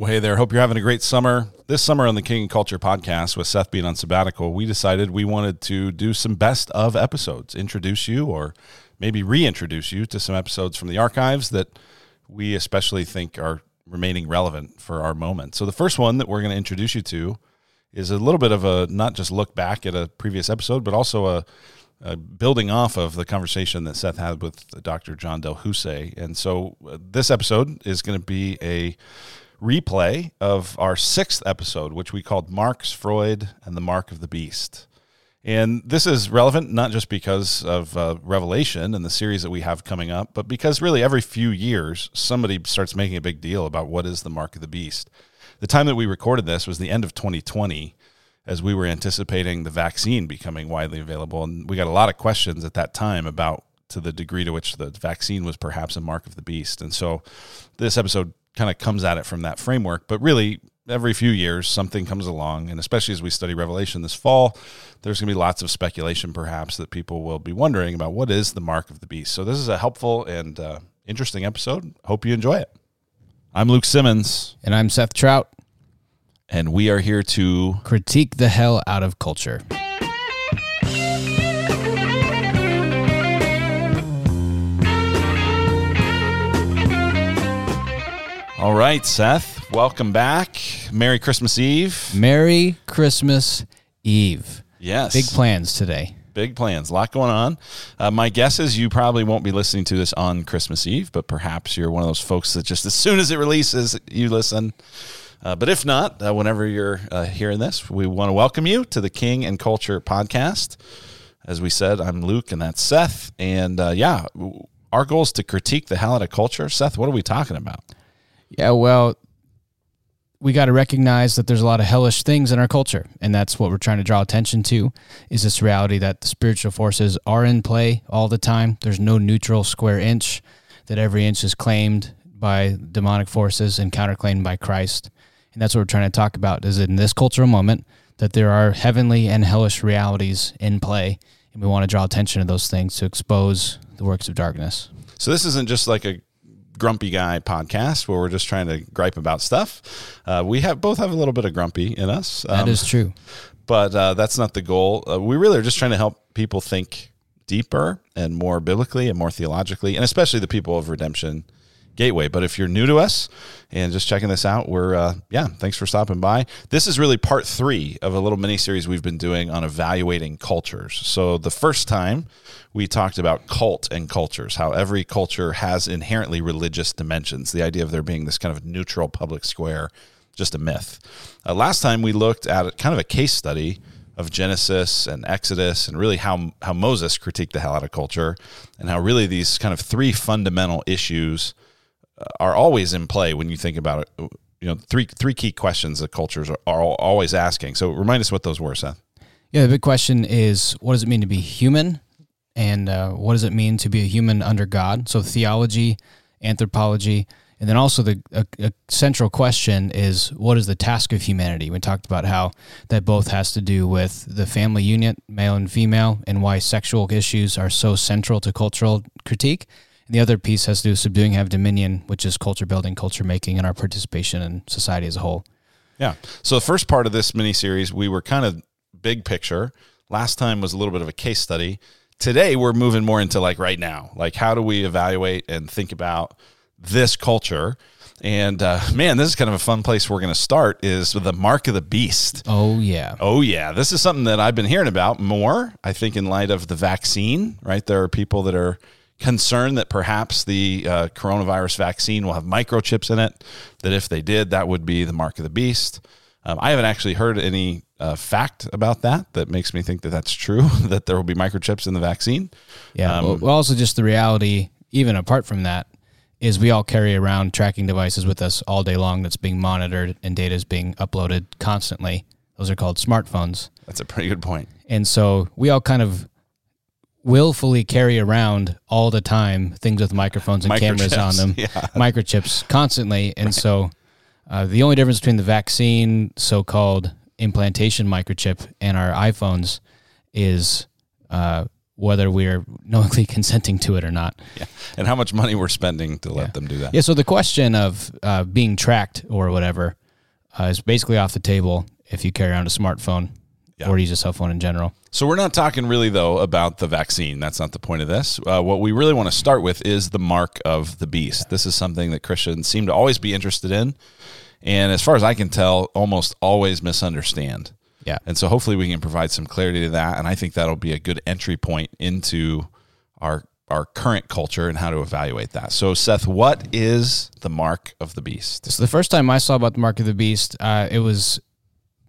Well, hey there. Hope you're having a great summer. This summer on the King and Culture podcast, with Seth being on sabbatical, we decided we wanted to do some best of episodes, introduce you or maybe reintroduce you to some episodes from the archives that we especially think are remaining relevant for our moment. So, the first one that we're going to introduce you to is a little bit of a not just look back at a previous episode, but also a, a building off of the conversation that Seth had with Dr. John Del Husse. And so, uh, this episode is going to be a replay of our sixth episode, which we called Marx, Freud, and the Mark of the Beast. And this is relevant not just because of uh, Revelation and the series that we have coming up, but because really every few years somebody starts making a big deal about what is the Mark of the Beast. The time that we recorded this was the end of 2020 as we were anticipating the vaccine becoming widely available. And we got a lot of questions at that time about to the degree to which the vaccine was perhaps a mark of the beast. And so this episode kind of comes at it from that framework. But really, every few years, something comes along, and especially as we study Revelation this fall, there's going to be lots of speculation, perhaps, that people will be wondering about what is the mark of the beast. So this is a helpful and uh, interesting episode. Hope you enjoy it. I'm Luke Simmons, And I'm Seth Trout. and we are here to Critique the hell out of culture. All right, Seth. Welcome back. Merry Christmas Eve. Merry Christmas Eve. Yes. Big plans today. Big plans. A lot going on. Uh, my guess is you probably won't be listening to this on Christmas Eve, but perhaps you're one of those folks that just as soon as it releases, you listen. Uh, but if not, uh, whenever you're uh, hearing this, we want to welcome you to the King and Culture podcast. As we said, I'm Luke and that's Seth. And uh, yeah, our goal is to critique the hell out of culture. Seth, what are we talking about? Yeah, well, we got to recognize that there's a lot of hellish things in our culture, and that's what we're trying to draw attention to is this reality that the spiritual forces are in play all the time. There's no neutral square inch, that every inch is claimed by demonic forces and counterclaimed by Christ. And that's what we're trying to talk about is in this cultural moment that there are heavenly and hellish realities in play, and we want to draw attention to those things to expose the works of darkness. So this isn't just like a grumpy guy podcast where we're just trying to gripe about stuff. Uh, we have both have a little bit of grumpy in us. That Um, is true. but uh, that's not the goal. Uh, we really are just trying to help people think deeper and more biblically and more theologically, and especially the people of Redemption Gateway. But if you're new to us and just checking this out, we're uh, yeah, thanks for stopping by. This is really part three of a little mini series we've been doing on evaluating cultures. So the first time we talked about cult and cultures, how every culture has inherently religious dimensions. The idea of there being this kind of neutral public square just a myth. Uh, last time we looked at kind of a case study of Genesis and Exodus and really how how Moses critiqued the hell out of culture and how really these kind of three fundamental issues are always in play when you think about it. You know, three three key questions that cultures are, are always asking. So remind us what those were, Seth. Yeah, the big question is what does it mean to be human? And uh, what does it mean to be a human under God? So, theology, anthropology, and then also the a, a central question is what is the task of humanity? We talked about how that both has to do with the family unit, male and female, and why sexual issues are so central to cultural critique. And the other piece has to do with subduing, have dominion, which is culture building, culture making, and our participation in society as a whole. Yeah. So the first part of this mini series, we were kind of big picture. Last time was a little bit of a case study. Today we're moving more into like right now. Like how do we evaluate and think about this culture? And uh, man, this is kind of a fun place we're going to start is the mark of the beast. Oh, yeah. Oh yeah, this is something that I've been hearing about more. I think in light of the vaccine, right? There are people that are concerned that perhaps the uh, coronavirus vaccine will have microchips in it. That if they did, that would be the mark of the beast. Um, I haven't actually heard any uh, fact about that that makes me think that that's true. that there will be microchips in the vaccine. Yeah. Um, well, also just the reality, even apart from that, is we all carry around tracking devices with us all day long that's being monitored and data is being uploaded constantly. Those are called smartphones. That's a pretty good point. And so we all kind of willfully carry around all the time things with microphones and cameras on them, yeah. microchips constantly. And so uh, the only difference between the vaccine, so called implantation microchip, and our iPhones is uh, whether we're knowingly consenting to it or not. Yeah. And how much money we're spending to let them do that. Yeah. So the question of uh, being tracked or whatever uh, is basically off the table if you carry around a smartphone Yeah. or use a cell phone in general. So we're not talking really though about the vaccine. That's not the point of this. Uh, what we really want to start with is the mark of the beast. This is something that Christians seem to always be interested in, and as far as I can tell, almost always misunderstand. Yeah. And so hopefully we can provide some clarity to that, and I think that'll be a good entry point into our our current culture and how to evaluate that. So Seth, what is the mark of the beast? So the first time I saw about the mark of the beast, uh, it was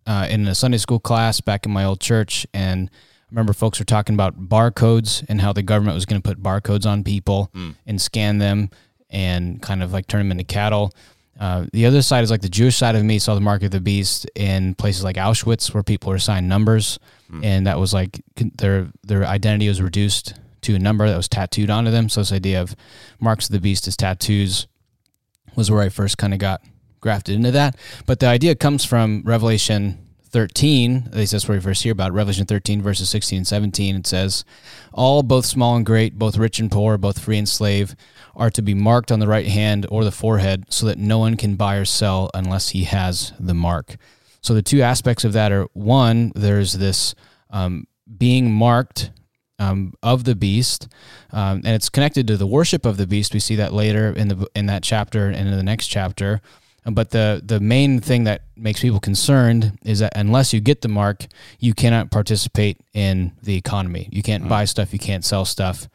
uh, in a Sunday school class back in my old church, and I remember folks were talking about barcodes and how the government was going to put barcodes on people and scan them and kind of like turn them into cattle. Uh, the other side is like the Jewish side of me saw the mark of the beast in places like Auschwitz, where people were assigned numbers, and that was like their their identity was reduced to a number that was tattooed onto them. So this idea of marks of the beast as tattoos was where I first kind of got grafted into that. But the idea comes from Revelation 13. At least that's where we first hear about it. Revelation 13, verses 16 and 17. It says, All, both small and great, both rich and poor, both free and slave, are to be marked on the right hand or the forehead, so that no one can buy or sell unless he has the mark. So the two aspects of that are one, there's this um, being marked um, of the beast, um, and it's connected to the worship of the beast. We see that later in the in that chapter and in the next chapter. But the the main thing that makes people concerned is that unless you get the mark, you cannot participate in the economy. You can't hmm. buy stuff. You can't sell stuff,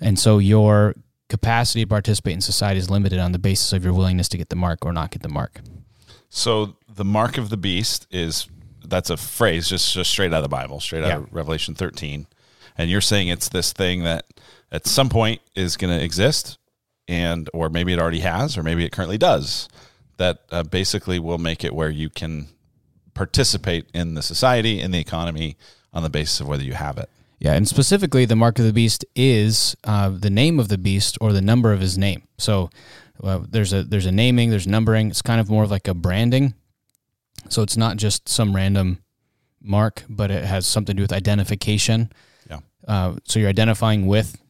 and so your capacity to participate in society is limited on the basis of your willingness to get the mark or not get the mark. So the mark of the beast is that's a phrase just just straight out of the Bible, straight out Yeah. of Revelation 13. And you're saying it's this thing that at some point is going to exist and or maybe it already has or maybe it currently does that uh, basically will make it where you can participate in the society in the economy on the basis of whether you have it. Yeah, and specifically, the mark of the beast is uh, the name of the beast or the number of his name. So uh, there's a there's a naming, there's numbering. It's kind of more of like a branding. So it's not just some random mark, but it has something to do with identification. Yeah. Uh, so you're identifying with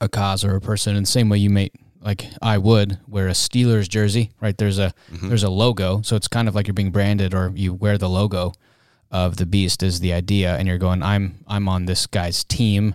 a cause or a person in the same way you may like I would wear a Steelers jersey, right? There's a there's a logo, so it's kind of like you're being branded or you wear the logo of the beast is the idea, and you're going, I'm I'm on this guy's team,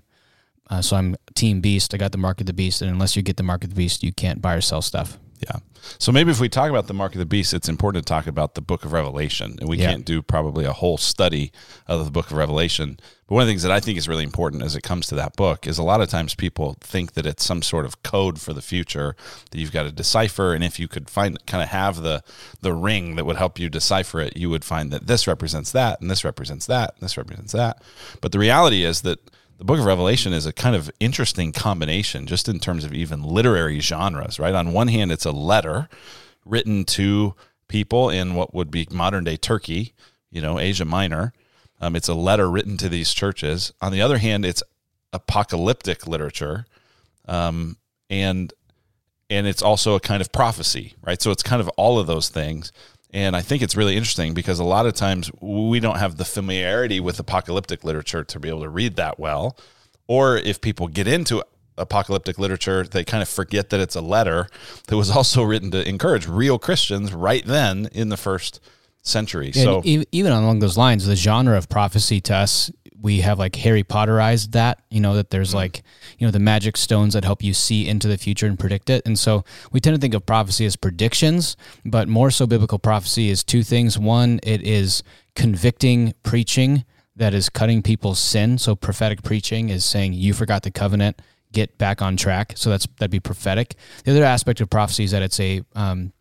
uh, so I'm Team Beast. I got the mark of the beast, and unless you get the mark of the beast, you can't buy or sell stuff. Yeah. So maybe if we talk about the mark of the beast, it's important to talk about the book of Revelation. And we Yeah. can't do probably a whole study of the book of Revelation. But one of the things that I think is really important as it comes to that book is a lot of times people think that it's some sort of code for the future that you've got to decipher. And if you could find kind of have the the ring that would help you decipher it, you would find that this represents that and this represents that and this represents that. But the reality is that the book of Revelation is a kind of interesting combination, just in terms of even literary genres, right? On one hand, it's a letter written to people in what would be modern day Turkey, you know, Asia Minor. Um, it's a letter written to these churches. On the other hand, it's apocalyptic literature, um, and and it's also a kind of prophecy, right? So it's kind of all of those things. And I think it's really interesting because a lot of times we don't have the familiarity with apocalyptic literature to be able to read that well. Or if people get into apocalyptic literature, they kind of forget that it's a letter that was also written to encourage real Christians right then in the first century. so, e- even along those lines, the genre of prophecy to us, we have like Harry Potterized that, you know, that there's like, you know, the magic stones that help you see into the future and predict it. And so we tend to think of prophecy as predictions, but more so biblical prophecy is two things. One, it is convicting preaching that is cutting people's sin. So prophetic preaching is saying you forgot the covenant, get back on track. So that's that'd be prophetic. The other aspect of prophecy is that it's a um,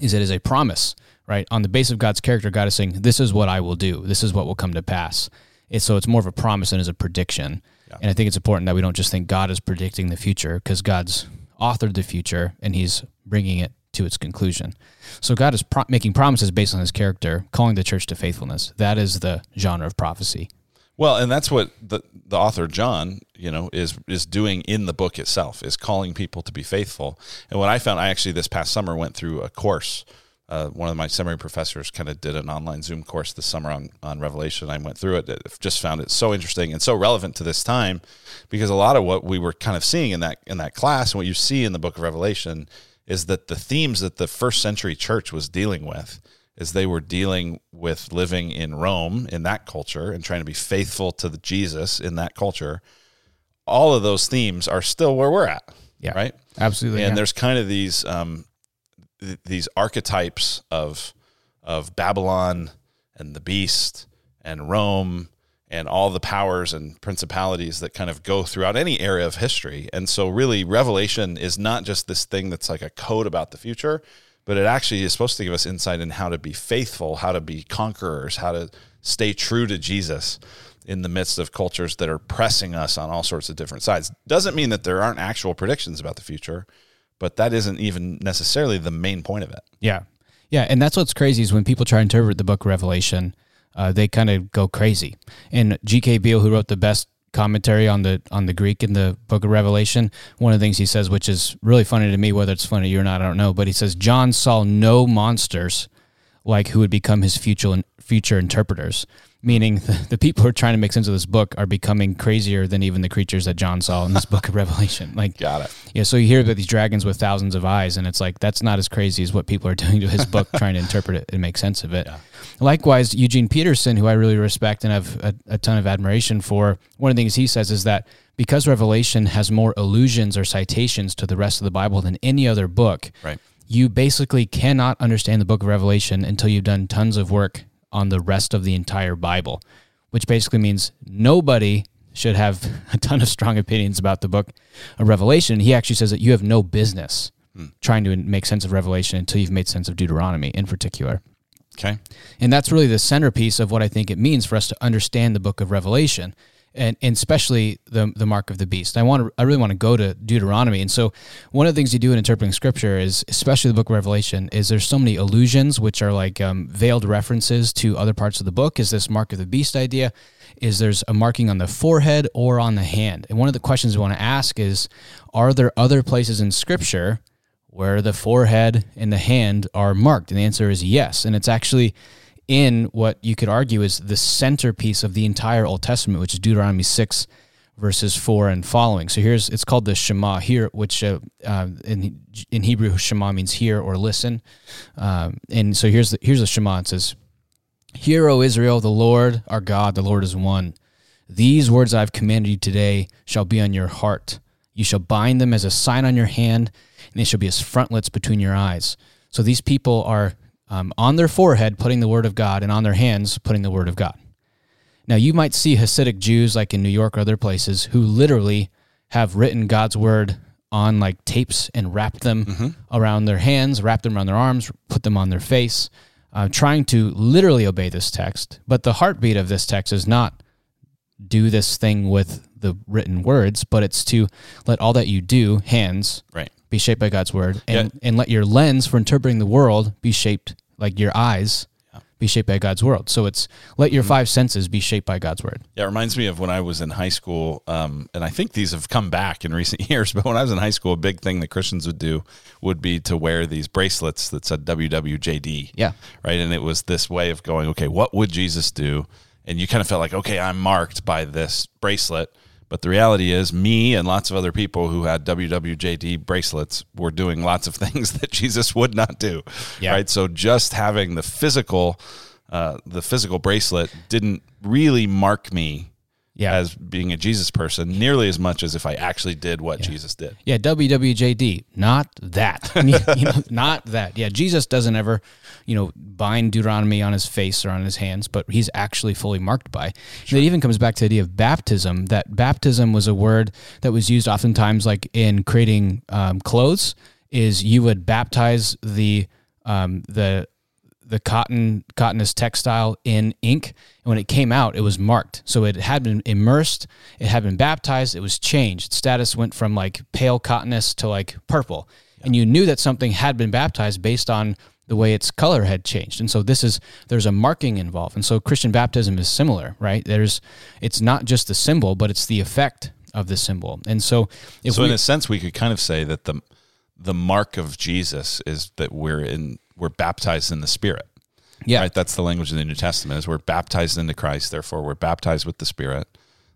is it is a promise, right? On the base of God's character, God is saying, "This is what I will do. This is what will come to pass." It's, so it's more of a promise than is a prediction. And I think it's important that we don't just think God is predicting the future because God's authored the future and He's bringing it to its conclusion. So God is pro- making promises based on His character, calling the church to faithfulness. That is the genre of prophecy. Well, and that's what the the author John, you know, is is doing in the book itself is calling people to be faithful. And what I found, I actually this past summer went through a course uh, one of my seminary professors kind of did an online Zoom course this summer on, on Revelation. I went through it. I just found it so interesting and so relevant to this time because a lot of what we were kind of seeing in that in that class and what you see in the book of Revelation is that the themes that the first century church was dealing with is they were dealing with living in Rome in that culture and trying to be faithful to the Jesus in that culture. All of those themes are still where we're at. Yeah. Right. Absolutely. And yeah. there's kind of these um, th- these archetypes of of Babylon and the beast and Rome and all the powers and principalities that kind of go throughout any area of history. And so really Revelation is not just this thing that's like a code about the future, but it actually is supposed to give us insight in how to be faithful, how to be conquerors, how to stay true to Jesus in the midst of cultures that are pressing us on all sorts of different sides. Doesn't mean that there aren't actual predictions about the future, but that isn't even necessarily the main point of it. Yeah. Yeah. And that's what's crazy is when people try to interpret the book of Revelation, uh, they kind of go crazy. And G.K. Beale, who wrote the best commentary on the on the Greek in the book of Revelation, one of the things he says, which is really funny to me, whether it's funny to you or not, I don't know, but he says John saw no monsters like who would become his future future interpreters meaning the, the, people who are trying to make sense of this book are becoming crazier than even the creatures that John saw in this book of Revelation. Like, got it. Yeah, so you hear about these dragons with thousands of eyes, and it's like that's not as crazy as what people are doing to his book, trying to interpret it and make sense of it. Yeah. Likewise, Eugene Peterson, who I really respect and have a, a ton of admiration for, one of the things he says is that because Revelation has more allusions or citations to the rest of the Bible than any other book, right. you basically cannot understand the book of Revelation until you've done tons of work on the rest of the entire Bible, which basically means nobody should have a ton of strong opinions about the book of Revelation. He actually says that you have no business hmm. trying to make sense of Revelation until you've made sense of Deuteronomy in particular. Okay. And that's really the centerpiece of what I think it means for us to understand the book of Revelation and, and especially the the mark of the beast. I want to, I really want to go to Deuteronomy. And so one of the things you do in interpreting scripture is, especially the book of Revelation, is there's so many allusions, which are like um, veiled references to other parts of the book. Is this mark of the beast idea? Is there's a marking on the forehead or on the hand? And one of the questions we want to ask is, are there other places in scripture where the forehead and the hand are marked? And the answer is yes. And it's actually in what you could argue is the centerpiece of the entire Old Testament, which is Deuteronomy 6, verses 4 and following. So here's, it's called the Shema here, which uh, uh, in, in Hebrew, Shema means hear or listen. Um, and so here's the, here's the Shema. It says, Hear, O Israel, the Lord our God, the Lord is one. These words I've commanded you today shall be on your heart. You shall bind them as a sign on your hand, and they shall be as frontlets between your eyes. So these people are um, on their forehead putting the word of God and on their hands putting the word of God. Now, you might see Hasidic Jews like in New York or other places who literally have written God's word on like tapes and wrapped them mm-hmm. around their hands, wrapped them around their arms, put them on their face, uh, trying to literally obey this text. But the heartbeat of this text is not do this thing with the written words, but it's to let all that you do, hands, right. be shaped by God's word, and, yeah. and let your lens for interpreting the world be shaped like your eyes be shaped by God's world. So it's let your mm-hmm. five senses be shaped by God's word. Yeah, it reminds me of when I was in high school, um, and I think these have come back in recent years. But when I was in high school, a big thing that Christians would do would be to wear these bracelets that said WWJD. Yeah, right, and it was this way of going, okay, what would Jesus do? And you kind of felt like, okay, I'm marked by this bracelet but the reality is, me and lots of other people who had WWJD bracelets were doing lots of things that Jesus would not do. Yeah. Right. So just having the physical, uh, the physical bracelet didn't really mark me yeah. as being a Jesus person nearly as much as if I actually did what yeah. Jesus did. Yeah, WWJD, not that. you know, not that. Yeah, Jesus doesn't ever, you know, bind Deuteronomy on his face or on his hands, but he's actually fully marked by. Sure. It even comes back to the idea of baptism, that baptism was a word that was used oftentimes like in creating um, clothes, is you would baptize the um, the the cotton cottonous textile in ink and when it came out it was marked so it had been immersed it had been baptized it was changed status went from like pale cottonous to like purple yeah. and you knew that something had been baptized based on the way its color had changed and so this is there's a marking involved and so christian baptism is similar right there's it's not just the symbol but it's the effect of the symbol and so so we, in a sense we could kind of say that the the mark of Jesus is that we're in we're baptized in the Spirit. Yeah. Right. That's the language of the New Testament is we're baptized into Christ, therefore we're baptized with the Spirit.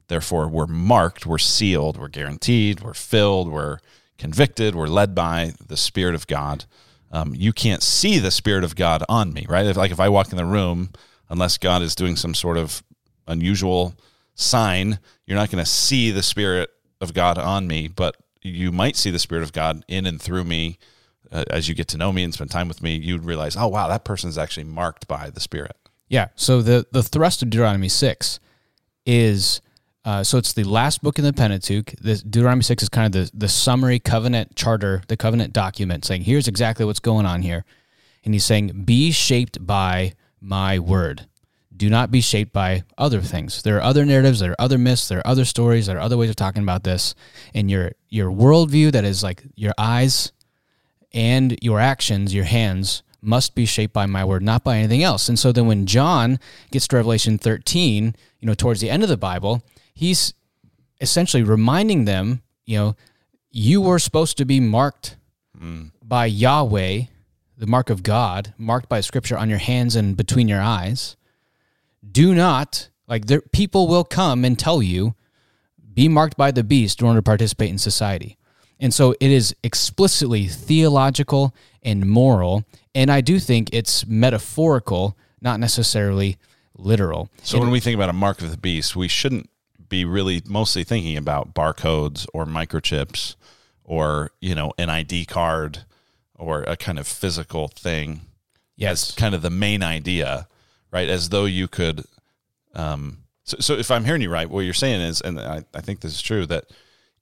Therefore we're marked, we're sealed, we're guaranteed, we're filled, we're convicted, we're led by the Spirit of God. Um, you can't see the Spirit of God on me, right? If, like if I walk in the room, unless God is doing some sort of unusual sign, you're not going to see the Spirit of God on me, but you might see the Spirit of God in and through me uh, as you get to know me and spend time with me. You'd realize, oh wow, that person is actually marked by the Spirit. Yeah. So the the thrust of Deuteronomy six is uh, so it's the last book in the Pentateuch. This Deuteronomy six is kind of the the summary covenant charter, the covenant document, saying here's exactly what's going on here, and he's saying be shaped by my word. Do not be shaped by other things. There are other narratives, there are other myths, there are other stories, there are other ways of talking about this, and your your worldview that is like your eyes and your actions, your hands must be shaped by my word, not by anything else. And so then when John gets to Revelation 13, you know, towards the end of the Bible, he's essentially reminding them, you know, you were supposed to be marked mm. by Yahweh, the mark of God, marked by scripture on your hands and between your eyes. Do not, like, there, people will come and tell you, be marked by the beast in order to participate in society. And so it is explicitly theological and moral. And I do think it's metaphorical, not necessarily literal. So and when we think about a mark of the beast, we shouldn't be really mostly thinking about barcodes or microchips or, you know, an ID card or a kind of physical thing. Yes. As kind of the main idea, right? As though you could um so, so if I'm hearing you right, what you're saying is, and I, I think this is true, that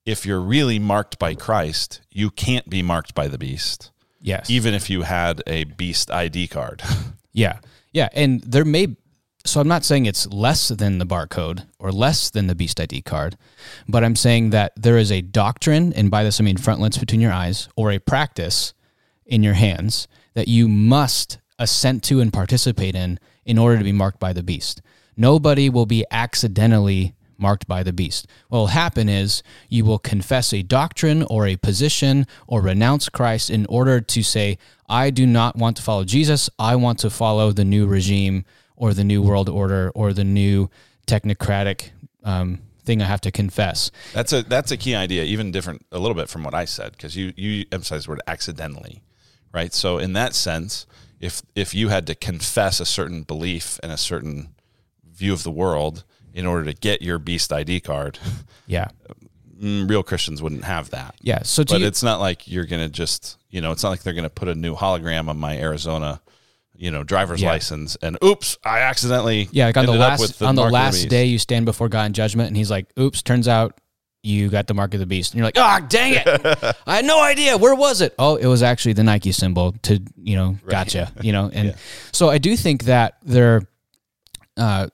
if you're really marked by Christ, you can't be marked by the beast. Yes. Even if you had a beast ID card. yeah. Yeah. And there may, so I'm not saying it's less than the barcode or less than the beast ID card, but I'm saying that there is a doctrine, and by this I mean frontlets between your eyes, or a practice in your hands that you must assent to and participate in in order to be marked by the beast. Nobody will be accidentally marked by the beast. What will happen is you will confess a doctrine or a position or renounce Christ in order to say, I do not want to follow Jesus. I want to follow the new regime or the new world order or the new technocratic um, thing I have to confess. That's a that's a key idea, even different a little bit from what I said, because you you emphasize the word accidentally, right? So in that sense, if if you had to confess a certain belief and a certain view of the world, in order to get your Beast ID card. Yeah. Mm, real Christians wouldn't have that. Yeah. So, but you, it's not like you're to just, you know, it's not like they're going to put a new hologram on my Arizona, you know, driver's yeah. license and oops, I accidentally yeah, like on the last the on the last the day you stand before God in judgment, and He's like, oops, turns out you got the mark of the beast, and you're like, oh, dang it, I had no idea. Where was it? Oh, it was actually the Nike symbol. To you know, gotcha. You know, and yeah. so I do think that there. Uh,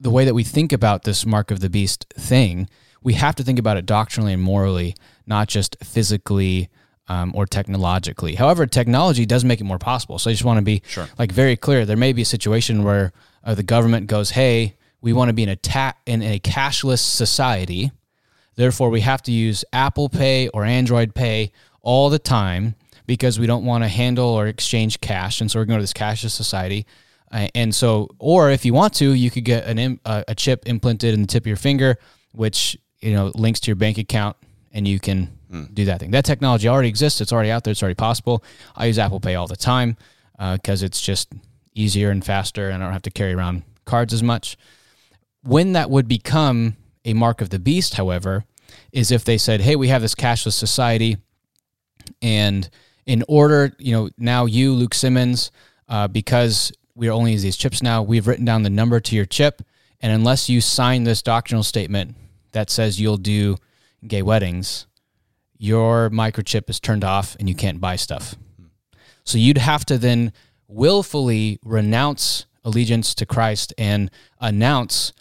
the way that we think about this mark of the beast thing, we have to think about it doctrinally and morally, not just physically um, or technologically. However, technology does make it more possible. So I just want to be sure. like very clear. There may be a situation where uh, the government goes, "Hey, we want to be in a ta- in a cashless society, therefore we have to use Apple Pay or Android Pay all the time." Because we don't want to handle or exchange cash, and so we're going to this cashless society. Uh, and so, or if you want to, you could get an uh, a chip implanted in the tip of your finger, which you know links to your bank account, and you can do that thing. That technology already exists. It's already out there. It's already possible. I use Apple Pay all the time because uh, it's just easier and faster, and I don't have to carry around cards as much. When that would become a mark of the beast, however, is if they said, "Hey, we have this cashless society, and in order, you know, now you, Luke Simmons, uh, because we are only use these chips now. We've written down the number to your chip, and unless you sign this doctrinal statement that says you'll do gay weddings, your microchip is turned off and you can't buy stuff. So you'd have to then willfully renounce allegiance to Christ and announce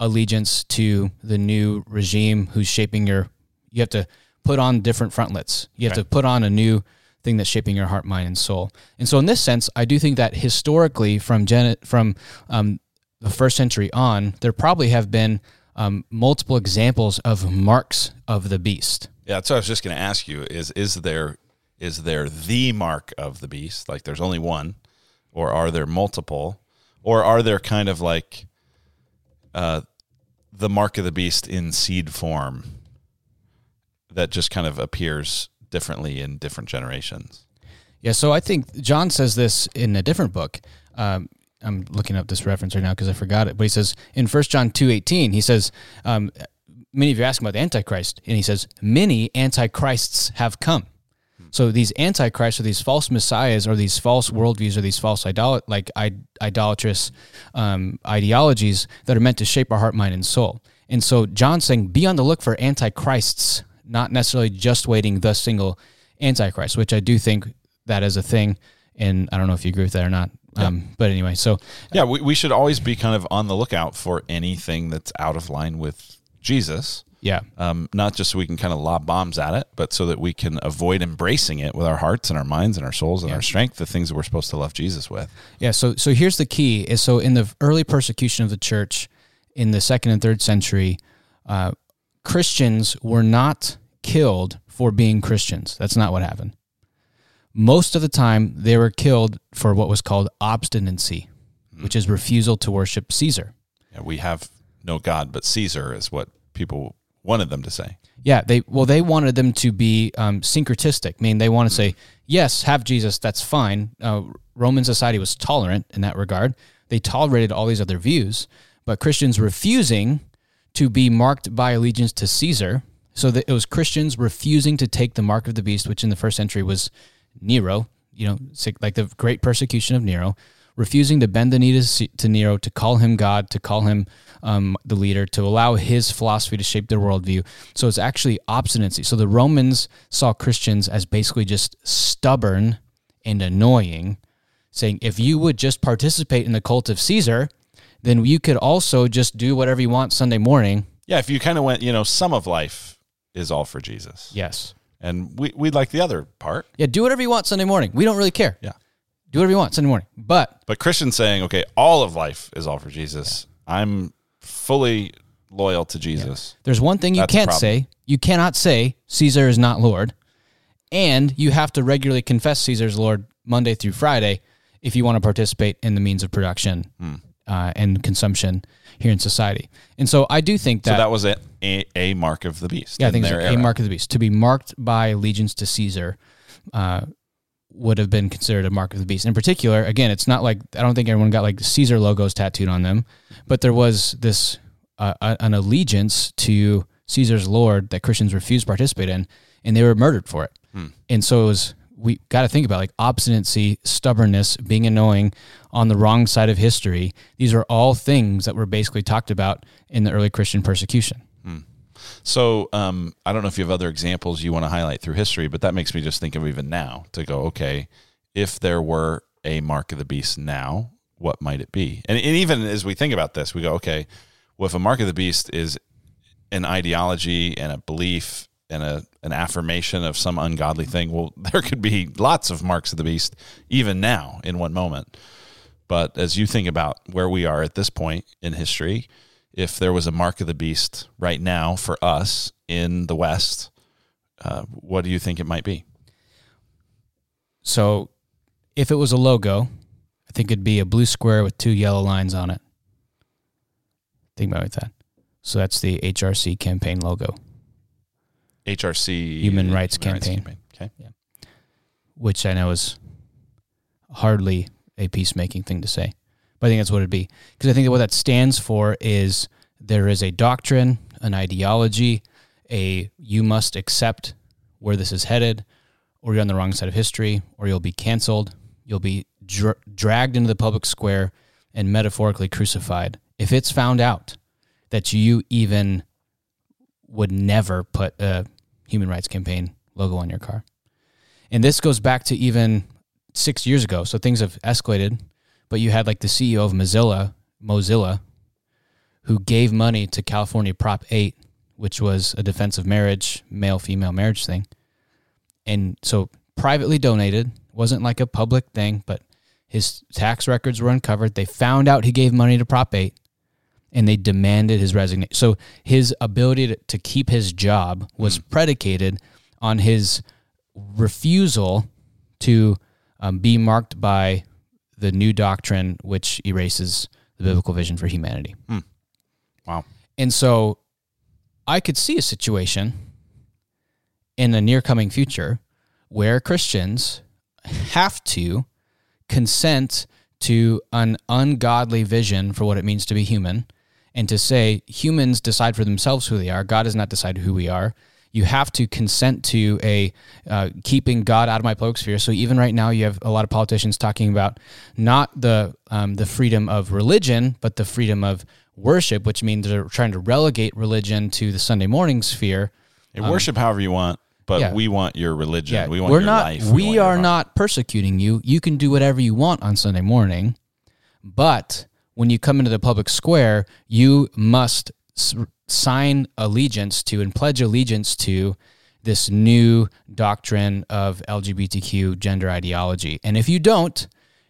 allegiance to the new regime who's shaping your you have to put on different frontlets. You have to put on a new thing that's shaping your heart, mind, and soul. And so, in this sense, I do think that historically, from Gen- from um, the first century on, there probably have been um, multiple examples of marks of the beast. Yeah, that's what I was just going to ask you: is is there is there the mark of the beast? Like there's only one, or are there multiple, or are there kind of like uh, the mark of the beast in seed form that just kind of appears differently in different generations? Yeah, so I think John says this in a different book. Um, I'm looking up this reference right now because I forgot it. But he says in 1 John 2.18, he says, um, many of you ask about the Antichrist, and he says, many Antichrists have come. So these antichrists or these false messiahs or these false worldviews or these false idol- like idolatrous um, ideologies that are meant to shape our heart, mind, and soul. And so John's saying, be on the look for antichrists, not necessarily just waiting the single antichrist, which I do think that is a thing. And I don't know if you agree with that or not. Yeah. Um, but anyway, so yeah, we, we should always be kind of on the lookout for anything that's out of line with Jesus. Yeah. Um, not just so we can kind of lob bombs at it, but so that we can avoid embracing it with our hearts and our minds and our souls and yeah. our strength, the things that we're supposed to love Jesus with. Yeah. So, so here's the key is so in the early persecution of the church in the second and third century, uh, Christians were not killed for being Christians. That's not what happened. Most of the time, they were killed for what was called obstinacy, mm-hmm. which is refusal to worship Caesar. Yeah, we have no God but Caesar, is what people wanted them to say. Yeah, they well they wanted them to be um, syncretistic. I mean, they want to say yes, have Jesus, that's fine. Uh, Roman society was tolerant in that regard. They tolerated all these other views, but Christians refusing to be marked by allegiance to Caesar. So that it was Christians refusing to take the mark of the beast, which in the first century was Nero. You know, like the great persecution of Nero refusing to bend the knee to, to Nero, to call him God, to call him um, the leader, to allow his philosophy to shape their worldview. So it's actually obstinacy. So the Romans saw Christians as basically just stubborn and annoying, saying, if you would just participate in the cult of Caesar, then you could also just do whatever you want Sunday morning. Yeah, if you kind of went, you know, some of life is all for Jesus. Yes. And we, we like the other part. Yeah, do whatever you want Sunday morning. We don't really care. Yeah do whatever you want Sunday morning. But but Christians saying, okay, all of life is all for Jesus. I'm fully loyal to Jesus. Yeah. There's one thing you That's can't say. You cannot say Caesar is not Lord, and you have to regularly confess Caesar's Lord Monday through Friday if you want to participate in the means of production hmm. uh, and consumption here in society. And so I do think that so that was a, a, a mark of the beast. Yeah, I think it's a mark of the beast to be marked by allegiance to Caesar. Uh, would have been considered a mark of the beast. In particular, again, it's not like I don't think everyone got like Caesar logos tattooed on them, but there was this uh, an allegiance to Caesar's Lord that Christians refused to participate in, and they were murdered for it. Hmm. And so it was we got to think about like obstinacy, stubbornness, being annoying on the wrong side of history. These are all things that were basically talked about in the early Christian persecution. Hmm. So um, I don't know if you have other examples you want to highlight through history, but that makes me just think of even now to go, okay, if there were a mark of the beast now, what might it be? And, and even as we think about this, we go, okay, well, if a mark of the beast is an ideology and a belief and a, an affirmation of some ungodly thing, well, there could be lots of marks of the beast even now in one moment. But as you think about where we are at this point in history, if there was a mark of the beast right now for us in the West, uh, what do you think it might be? So, if it was a logo, I think it'd be a blue square with two yellow lines on it. Think about that. So that's the HRC campaign logo. HRC Human Rights Human Campaign. Rights campaign. Okay. Yeah. Which I know is hardly a peacemaking thing to say. But I think that's what it'd be. Because I think that what that stands for is there is a doctrine, an ideology, a you must accept where this is headed, or you're on the wrong side of history, or you'll be canceled. You'll be dra- dragged into the public square and metaphorically crucified. If it's found out that you even would never put a human rights campaign logo on your car. And this goes back to even six years ago. So things have escalated but you had like the CEO of Mozilla, Mozilla, who gave money to California Prop 8, which was a defense of marriage, male female marriage thing. And so privately donated, wasn't like a public thing, but his tax records were uncovered. They found out he gave money to Prop 8 and they demanded his resignation. So his ability to, to keep his job was mm. predicated on his refusal to um, be marked by the new doctrine, which erases the biblical vision for humanity. Hmm. Wow. And so I could see a situation in the near coming future where Christians have to consent to an ungodly vision for what it means to be human and to say humans decide for themselves who they are. God does not decide who we are. You have to consent to a uh, keeping God out of my public sphere. So even right now, you have a lot of politicians talking about not the um, the freedom of religion, but the freedom of worship, which means they're trying to relegate religion to the Sunday morning sphere. Hey, worship however you want, but Um, yeah. we want your religion. Yeah, we want we're your not. life. We, your are not persecuting you. You can do whatever you want on Sunday morning, but when you come into the public square, you must sign allegiance to and pledge allegiance to this new doctrine of LGBTQ gender ideology. And if you don't,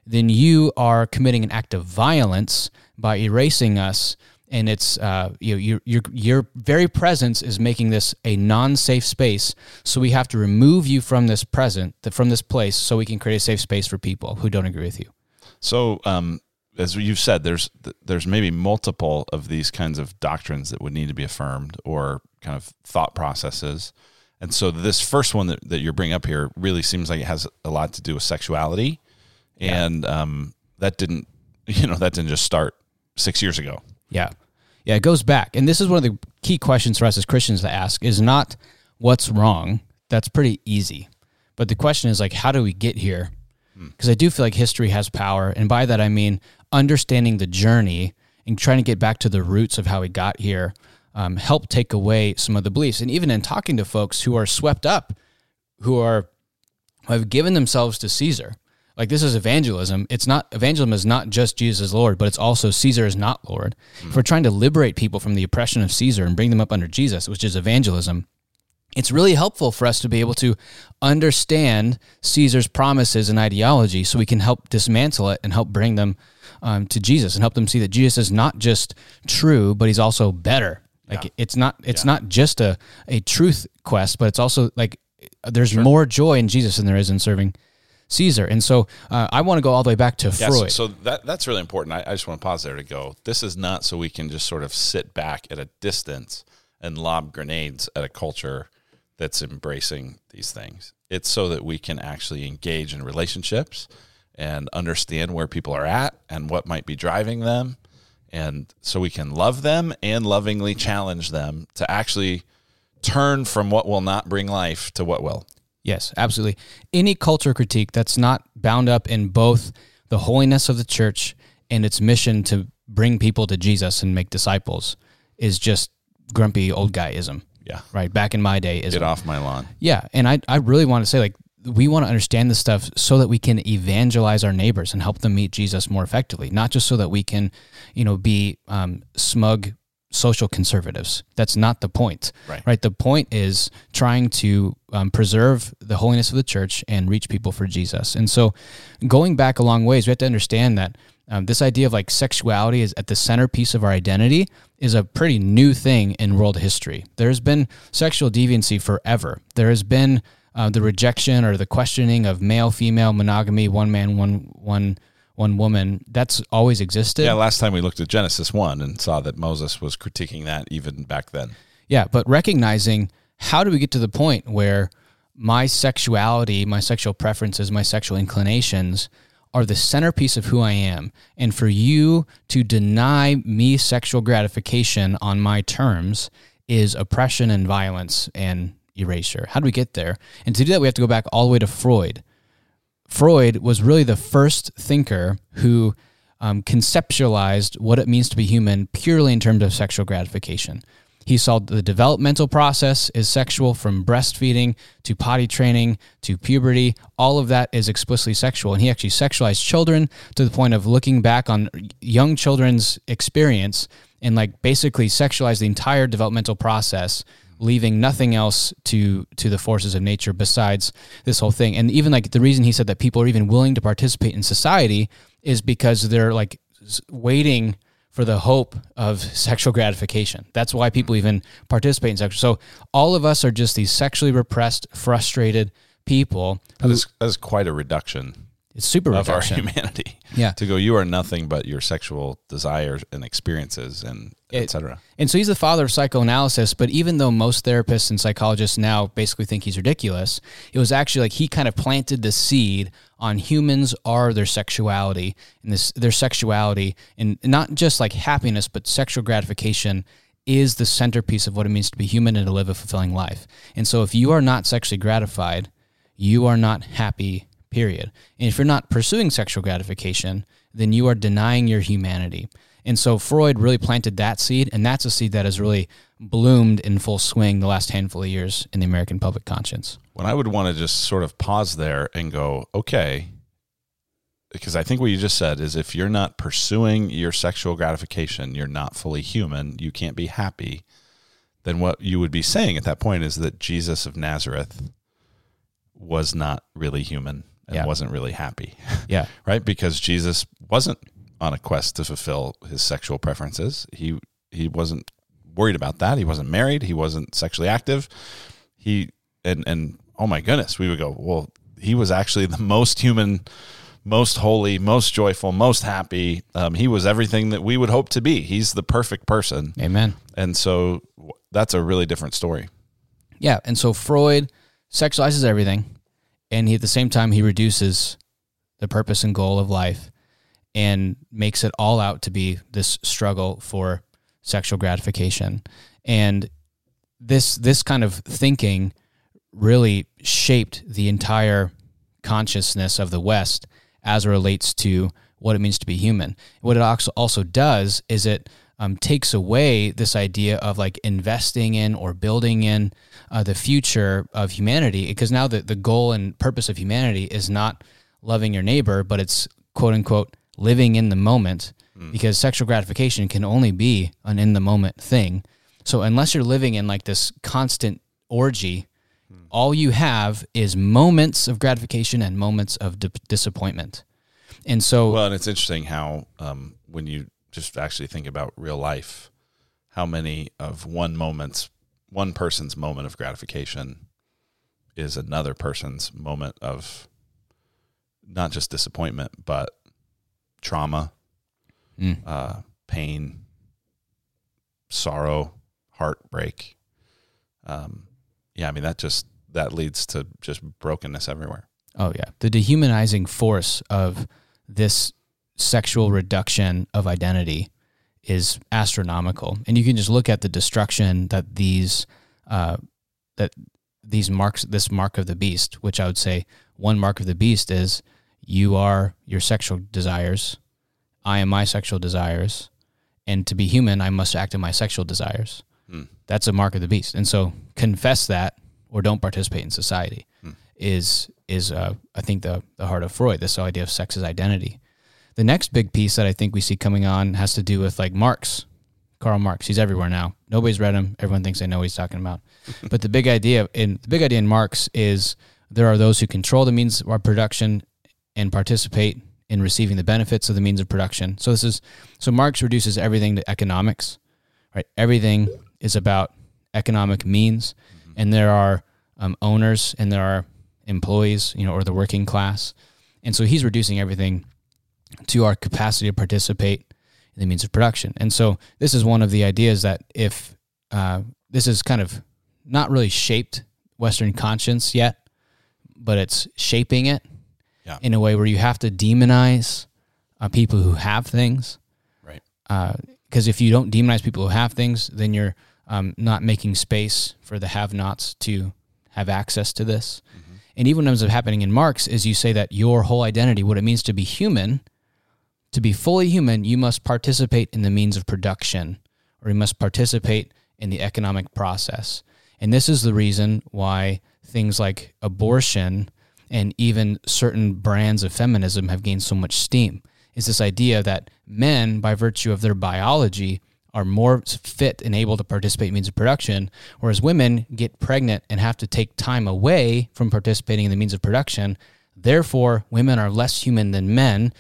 then you are committing an act of violence by erasing us. And it's uh, you know, your your your very presence is making this a non-safe space. So we have to remove you from this present, from this place, so we can create a safe space for people who don't agree with you. So, um, as you've said, there's there's maybe multiple of these kinds of doctrines that would need to be affirmed or kind of thought processes. And so, this first one that, that you're bringing up here really seems like it has a lot to do with sexuality, and um, that didn't, you know, that didn't just start six years ago. Yeah. Yeah, it goes back. And this is one of the key questions for us as Christians to ask is not what's wrong. That's pretty easy. But the question is like how do we get here? Because I do feel like history has power, and by that I mean understanding the journey and trying to get back to the roots of how we got here. Um, help take away some of the beliefs, and even in talking to folks who are swept up, who are who have given themselves to Caesar. Like this is evangelism. It's not evangelism is not just Jesus is Lord, but it's also Caesar is not Lord. If we're trying to liberate people from the oppression of Caesar and bring them up under Jesus, which is evangelism, it's really helpful for us to be able to understand Caesar's promises and ideology so we can help dismantle it and help bring them um, to Jesus and help them see that Jesus is not just true, but he's also better. Like it's not it's not just a, a truth quest, but it's also like there's more joy in Jesus than there is in serving Caesar. And so uh, I want to go all the way back to Yeah, so, Freud. so that that's really important. I, I just want to pause there to go. This is not so we can just sort of sit back at a distance and lob grenades at a culture that's embracing these things. It's so that we can actually engage in relationships and understand where people are at and what might be driving them. And so we can love them and lovingly challenge them to actually turn from what will not bring life to what will. Yes, absolutely. Any culture critique that's not bound up in both the holiness of the church and its mission to bring people to Jesus and make disciples is just grumpy old guyism. Yeah. Right. Back in my day is Get off my lawn. Yeah. And I, I really want to say like we want to understand this stuff so that we can evangelize our neighbors and help them meet Jesus more effectively, not just so that we can, you know, be um, smug social conservatives. That's not the point. Right. Right. The point is trying to um, preserve the holiness of the church and reach people for Jesus. And so, going back a long ways, we have to understand that um, this idea of like sexuality is at the centerpiece of our identity is a pretty new thing in world history. There's been sexual deviancy forever. There has been uh, the rejection or the questioning of male female monogamy, one man, one one one woman. That's always existed. Yeah, last time we looked at Genesis 1 and saw that Moses was critiquing that even back then. Yeah, but recognizing how do we get to the point where my sexuality, my sexual preferences, my sexual inclinations are the centerpiece of who I am. And for you to deny me sexual gratification on my terms is oppression and violence and erasure. How do we get there? And to do that, we have to go back all the way to Freud. Freud was really the first thinker who um, conceptualized what it means to be human purely in terms of sexual gratification. He saw the developmental process is sexual from breastfeeding to potty training to puberty. All of that is explicitly sexual. And he actually sexualized children to the point of looking back on young children's experience and like basically sexualize the entire developmental process leaving nothing else to to the forces of nature besides this whole thing and even like the reason he said that people are even willing to participate in society is because they're like waiting for the hope of sexual gratification that's why people mm-hmm. even participate in sex. so all of us are just these sexually repressed frustrated people. That is, that is quite a reduction It's super of our humanity. Yeah. To go, you are nothing but your sexual desires and experiences and etc. And so he's the father of psychoanalysis, but even though most therapists and psychologists now basically think he's ridiculous, it was actually like he kind of planted the seed on humans are their sexuality and this their sexuality and not just like happiness, but sexual gratification is the centerpiece of what it means to be human and to live a fulfilling life. And so if you are not sexually gratified, you are not happy, period. And if you're not pursuing sexual gratification, then you are denying your humanity. And so Freud really planted that seed, and that's a seed that has really bloomed in full swing the last handful of years in the American public conscience. When I would want to just sort of pause there and go, okay, because I think what you just said is if you're not pursuing your sexual gratification, you're not fully human, you can't be happy. Then what you would be saying at that point is that Jesus of Nazareth was not really human and Yeah. wasn't really happy, Yeah. right? Because Jesus wasn't on a quest to fulfill his sexual preferences. He he wasn't worried about that. He wasn't married. He wasn't sexually active. He and and oh my goodness, we would go, well, he was actually the most human, most holy, most joyful, most happy. Um, he was everything that we would hope to be. He's the perfect person, Amen. and so that's a really different story. Yeah. And so Freud sexualizes everything, and he, at the same time, he reduces the purpose and goal of life and makes it all out to be this struggle for sexual gratification. And this this kind of thinking really shaped the entire consciousness of the West as it relates to what it means to be human. What it also also does is it um, takes away this idea of like investing in or building in uh, the future of humanity because now the, the goal and purpose of humanity is not loving your neighbor, but it's quote unquote living in the moment because sexual gratification can only be an in the moment thing. So unless you're living in like this constant orgy, all you have is moments of gratification and moments of di- disappointment. And so, Well, and it's interesting how um, when you just actually think about real life, how many of one moment's one person's moment of gratification is another person's moment of not just disappointment, but trauma, Mm. uh, pain, sorrow, heartbreak. Um, yeah, I mean that just that leads to just brokenness everywhere. oh yeah, the dehumanizing force of this sexual reduction of identity is astronomical, and you can just look at the destruction that these uh, that these marks this mark of the beast, which I would say one mark of the beast is you are your sexual desires, I am my sexual desires, and to be human, I must act in my sexual desires. Hmm. That's a mark of the beast, and so confess that or don't participate in society is is uh, I think the the heart of Freud. This idea of sex as identity. The next big piece that I think we see coming on has to do with like Marx, Karl Marx. He's everywhere now. Nobody's read him. Everyone thinks they know what he's talking about. but the big idea in the big idea in Marx is there are those who control the means of production and participate in receiving the benefits of the means of production. So this is so Marx reduces everything to economics, right? Everything is about economic means, and there are um, owners and there are employees, you know, or the working class, and so he's reducing everything to our capacity to participate in the means of production. And so this is one of the ideas that if uh, this is kind of not really shaped Western conscience yet, but it's shaping it Yeah. in a way where you have to demonize uh, people who have things. Right. Because if you don't demonize people who have things, then you're um, not making space for the have-nots to have access to this. And even what ends up happening in Marx is you say that your whole identity, what it means to be human, to be fully human, you must participate in the means of production, or you must participate in the economic process. And this is the reason why things like abortion and even certain brands of feminism have gained so much steam. Is this idea that men, by virtue of their biology, are more fit and able to participate in means of production, whereas women get pregnant and have to take time away from participating in the means of production. Therefore, women are less human than men.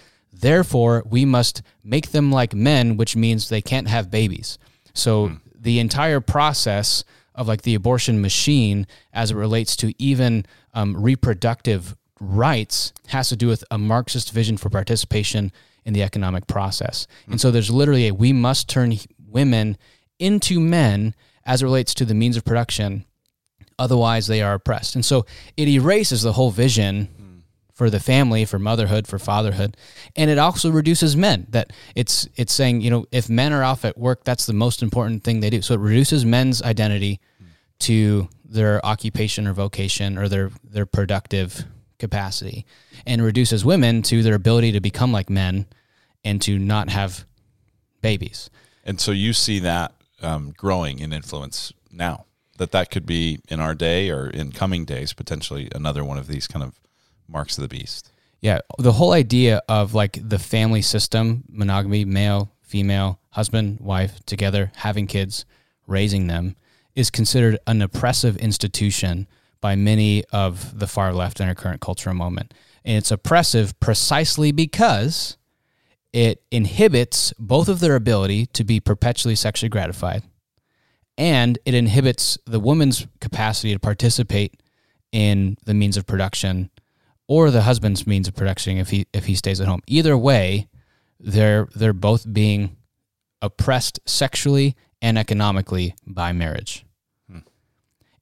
Therefore, we must make them like men, which means they can't have babies. So the entire process of like the abortion machine as it relates to even um, reproductive rights has to do with a Marxist vision for participation in the economic process. And so there's literally a we must turn women into men as it relates to the means of production. Otherwise, they are oppressed. And so it erases the whole vision for the family, for motherhood, for fatherhood, and it also reduces men. That it's it's saying you know if men are off at work, that's the most important thing they do. So it reduces men's identity to their occupation or vocation or their their productive capacity, and reduces women to their ability to become like men and to not have babies. And so you see that um, growing in influence now. That that could be in our day or in coming days potentially another one of these kind of marks of the beast. Yeah, the whole idea of like the family system, monogamy, male, female, husband, wife together, having kids, raising them, is considered an oppressive institution by many of the far left in our current cultural moment. And it's oppressive precisely because it inhibits both of their ability to be perpetually sexually gratified and it inhibits the woman's capacity to participate in the means of production or the husband's means of production if he if he stays at home. Either way, they're they're both being oppressed sexually and economically by marriage. Hmm.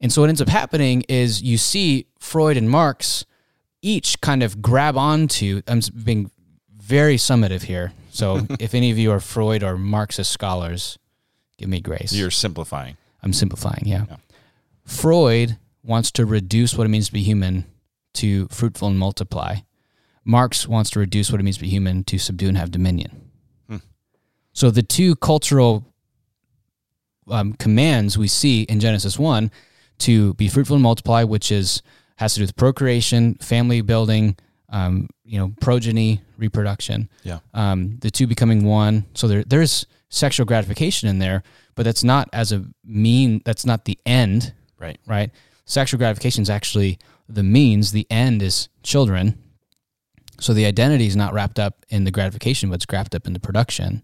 And so what ends up happening is you see Freud and Marx each kind of grab onto I'm being very summative here. So if any of you are Freud or Marxist scholars, give me grace. You're simplifying. I'm simplifying, yeah. Freud wants to reduce what it means to be human to fruitful and multiply. Marx wants to reduce what it means to be human to subdue and have dominion. So the two cultural um, commands we see in Genesis 1 to be fruitful and multiply, which is has to do with procreation, family building, um, you know, progeny, reproduction. Yeah. Um, the two becoming one. So there, there's sexual gratification in there, but that's not as a mean. That's not the end, Right. right? Sexual gratification is actually the means. The end is children. So the identity is not wrapped up in the gratification, but it's wrapped up in the production.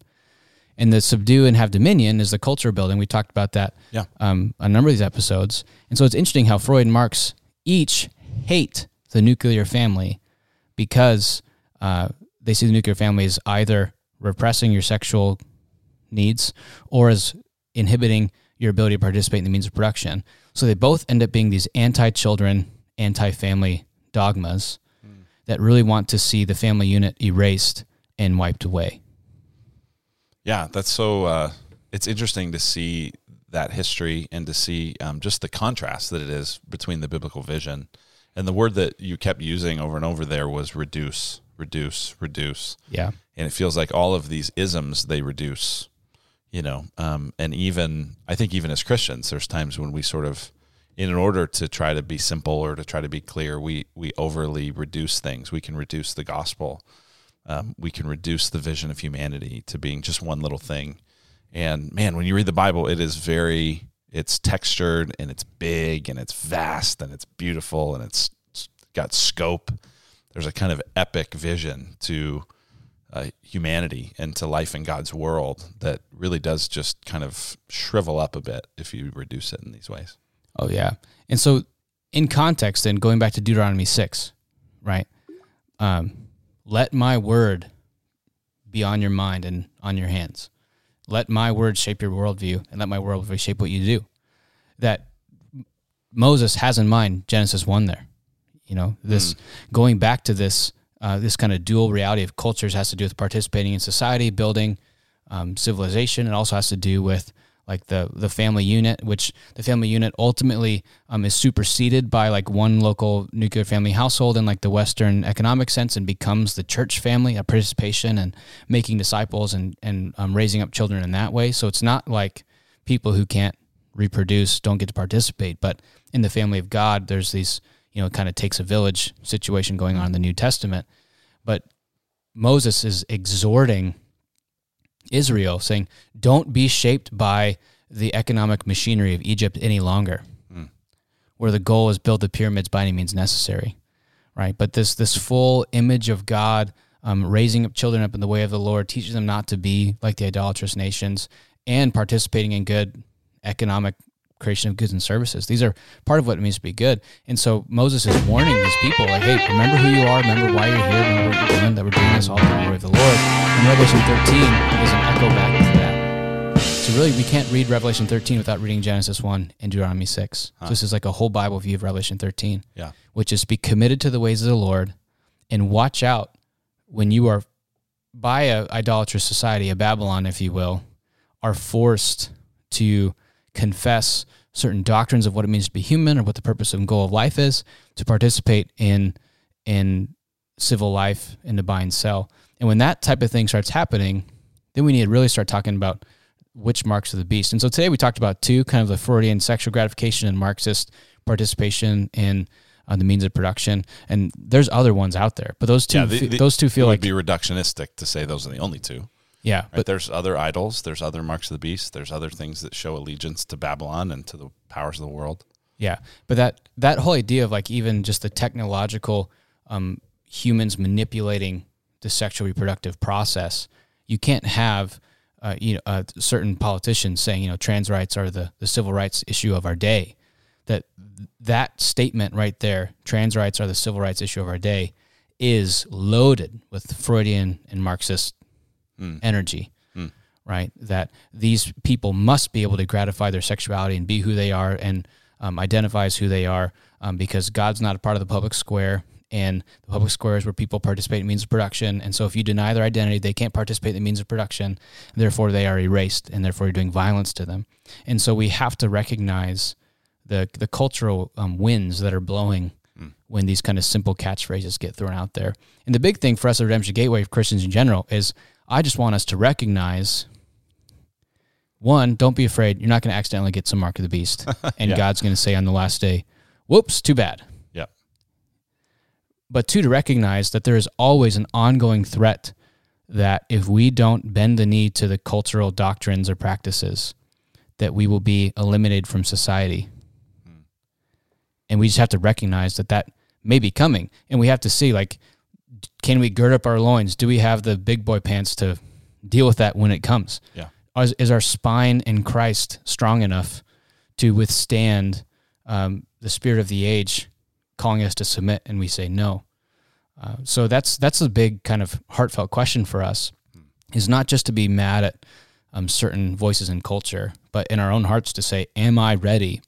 And the subdue and have dominion is the culture building. We talked about that Yeah. um, a number of these episodes. And so it's interesting how Freud and Marx each hate the nuclear family because uh, they see the nuclear family as either repressing your sexual needs or as inhibiting your ability to participate in the means of production. So they both end up being these anti children, anti family dogmas that really want to see the family unit erased and wiped away. Yeah, that's so. Uh, it's interesting to see that history and to see um, just the contrast that it is between the biblical vision and the word that you kept using over and over there was reduce, reduce, reduce. Yeah. And it feels like all of these isms they reduce, you know, um, and even I think even as Christians, there's times when we sort of, in order to try to be simple or to try to be clear, we we overly reduce things. We can reduce the gospel um, we can reduce the vision of humanity to being just one little thing. And man, when you read the Bible, it is very, it's textured and it's big and it's vast and it's beautiful and it's got scope. There's a kind of epic vision to uh, humanity and to life in God's world that really does just kind of shrivel up a bit if you reduce it in these ways. Oh yeah. And so in context then going back to Deuteronomy 6, right? Um, let my word be on your mind and on your hands. Let my word shape your worldview and let my worldview shape what you do. That Moses has in mind Genesis 1 there. You know, this going back to this uh, this kind of dual reality of cultures has to do with participating in society, building um, civilization. It also has to do with like the the family unit, which the family unit ultimately um, is superseded by like one local nuclear family household in like the Western economic sense, and becomes the church family, a participation and making disciples and and um, raising up children in that way. So it's not like people who can't reproduce don't get to participate, but in the family of God, there's these you know kind of takes a village situation going on in the New Testament, but Moses is exhorting Israel, saying, Don't be shaped by the economic machinery of Egypt any longer, where the goal is build the pyramids by any means necessary. Right. But this this full image of God um, raising up children up in the way of the Lord, teaching them not to be like the idolatrous nations, and participating in good economic creation of goods and services. These are part of what it means to be good. And so Moses is warning these people, like, hey, remember who you are, remember why you're here, remember what you're doing, that we're doing this all in the glory of the Lord. And Revelation 13 is an echo back to that. So really, we can't read Revelation 13 without reading Genesis 1 and Deuteronomy 6. So this is like a whole Bible view of Revelation 13, Yeah. which is be committed to the ways of the Lord and watch out when you are by a idolatrous society, a Babylon, if you will, are forced to confess certain doctrines of what it means to be human or what the purpose and goal of life is, to participate in in civil life and to buy and sell. And when that type of thing starts happening, then we need to really start talking about which marks of the beast. And so today we talked about two, kind of the Freudian sexual gratification and Marxist participation in uh, the means of production. And there's other ones out there, but those two, Yeah, the- the- those two It feel would like be reductionistic to say those are the only two. Yeah, Right? but there's other idols, there's other marks of the beast, there's other things that show allegiance to Babylon and to the powers of the world. Yeah, but that that whole idea of like even just the technological um, humans manipulating the sexual reproductive process, you can't have uh, you know uh, certain politicians saying you know trans rights are the the civil rights issue of our day. That that statement right there, trans rights are the civil rights issue of our day, is loaded with Freudian and Marxist energy right? That these people must be able to gratify their sexuality and be who they are and um, identify as who they are um, because God's not a part of the public square. And the public square is where people participate in means of production. And so if you deny their identity, they can't participate in the means of production. Therefore, they are erased and therefore you're doing violence to them. And so we have to recognize the, the cultural um, winds that are blowing when these kind of simple catchphrases get thrown out there. And the big thing for us at Redemption Gateway, Christians in general, is I just want us to recognize one, don't be afraid. You're not going to accidentally get some mark of the beast. And Yeah. God's going to say on the last day, whoops, too bad. Yeah. But two, to recognize that there is always an ongoing threat that if we don't bend the knee to the cultural doctrines or practices, that we will be eliminated from society. Hmm. And we just have to recognize that that may be coming. And we have to see, like, can we gird up our loins? Do we have the big boy pants to deal with that when it comes? Yeah. Is, is our spine in Christ strong enough to withstand um, the spirit of the age calling us to submit? And we say no. Uh, so that's that's a big kind of heartfelt question for us. Is not just to be mad at um, certain voices in culture, but in our own hearts to say, "Am I ready?"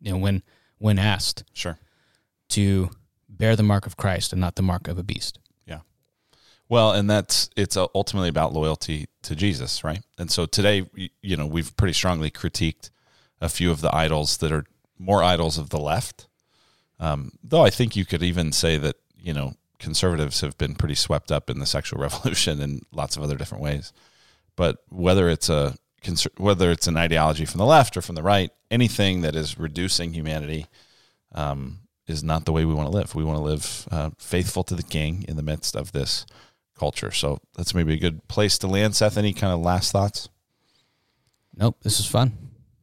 You know, when when asked Sure. to bear the mark of Christ and not the mark of a beast. Yeah. Well, and that's it's uh, ultimately about loyalty to Jesus, right? And so today, you know, we've pretty strongly critiqued a few of the idols that are more idols of the left. Um, though I think you could even say that you know conservatives have been pretty swept up in the sexual revolution in lots of other different ways. But whether it's a whether it's an ideology from the left or from the right, anything that is reducing humanity um, is not the way we want to live. We want to live uh, faithful to the King in the midst of this culture. So that's maybe a good place to land. Seth, any kind of last thoughts? Nope, this is fun.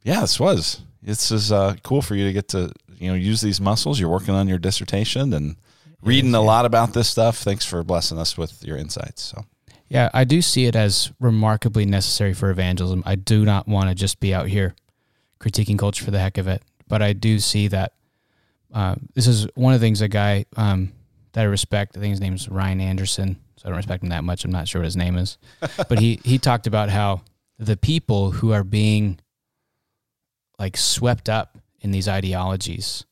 Yeah, this was. This is uh, cool for you to get to you know use these muscles. You're working on your dissertation and reading a lot about this stuff. Thanks for blessing us with your insights. So Yeah, I do see it as remarkably necessary for evangelism. I do not want to just be out here critiquing culture for the heck of it, but I do see that uh, this is one of the things a guy um, that I respect. I think his name is Ryan Anderson, so I don't respect him that much. I'm not sure what his name is, but he he talked about how the people who are being like swept up in these ideologies,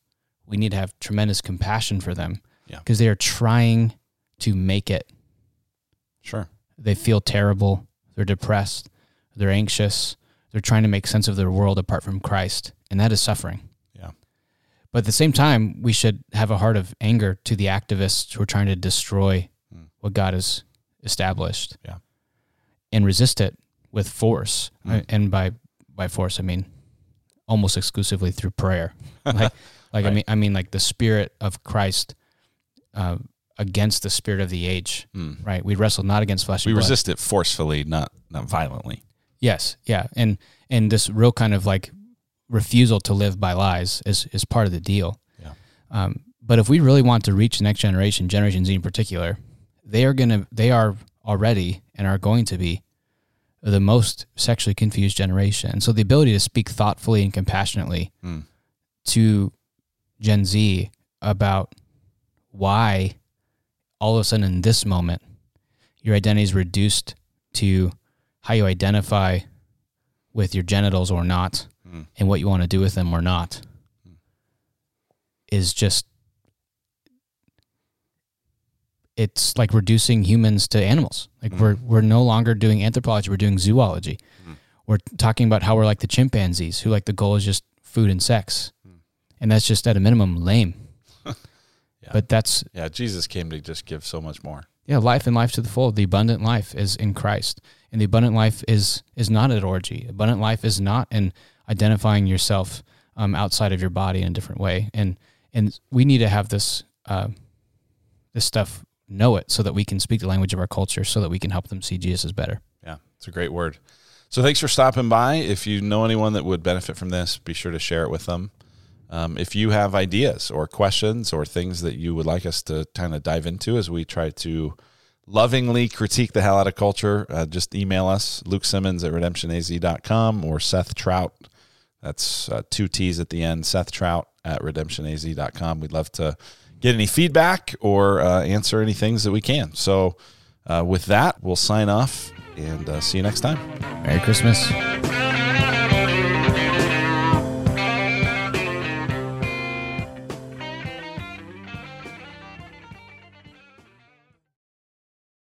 we need to have tremendous compassion for them Yeah. because they are trying to make it sure, they feel terrible, they're depressed, they're anxious, they're trying to make sense of their world apart from Christ, and that is suffering. But at the same time, we should have a heart of anger to the activists who are trying to destroy Mm. what God has established. Yeah. And resist it with force. Mm. And by by force I mean almost exclusively through prayer. like like I mean I mean like the spirit of Christ uh, against the spirit of the age. Mm. Right? We wrestle not against flesh we and blood. resist it forcefully, not not violently. Yes, yeah, and and this real kind of like refusal to live by lies is is part of the deal. Yeah. Um, but if we really want to reach the next generation, Generation Z in particular, they are gonna they are already and are going to be the most sexually confused generation. And so the ability to speak thoughtfully and compassionately Mm. to Gen Z about why all of a sudden in this moment your identity is reduced to how you identify with your genitals or not Mm. and what you want to do with them or not is just it's like reducing humans to animals. Like Mm. we're we're no longer doing anthropology, we're doing zoology. Mm. We're talking about how we're like the chimpanzees, who like the goal is just food and sex. Mm. And that's just at a minimum lame. Yeah. But that's Yeah, Jesus came to just give so much more. yeah, life and life to the full. The abundant life is in Christ. And the abundant life is is not an orgy. Abundant life is not in identifying yourself um, outside of your body in a different way. And and we need to have this uh, this stuff know it so that we can speak the language of our culture so that we can help them see Jesus better. Yeah, it's a great word. So thanks for stopping by. If you know anyone that would benefit from this, be sure to share it with them. Um, if you have ideas or questions or things that you would like us to kind of dive into as we try to lovingly critique the hell out of culture, uh, just email us, Luke Simmons at redemptionaz.com or Seth Troutt. That's uh, two T's at the end, Seth Troutt at redemptionaz.com. We'd love to get any feedback or uh, answer any things that we can. So, uh, with that, we'll sign off and uh, see you next time. Merry Christmas.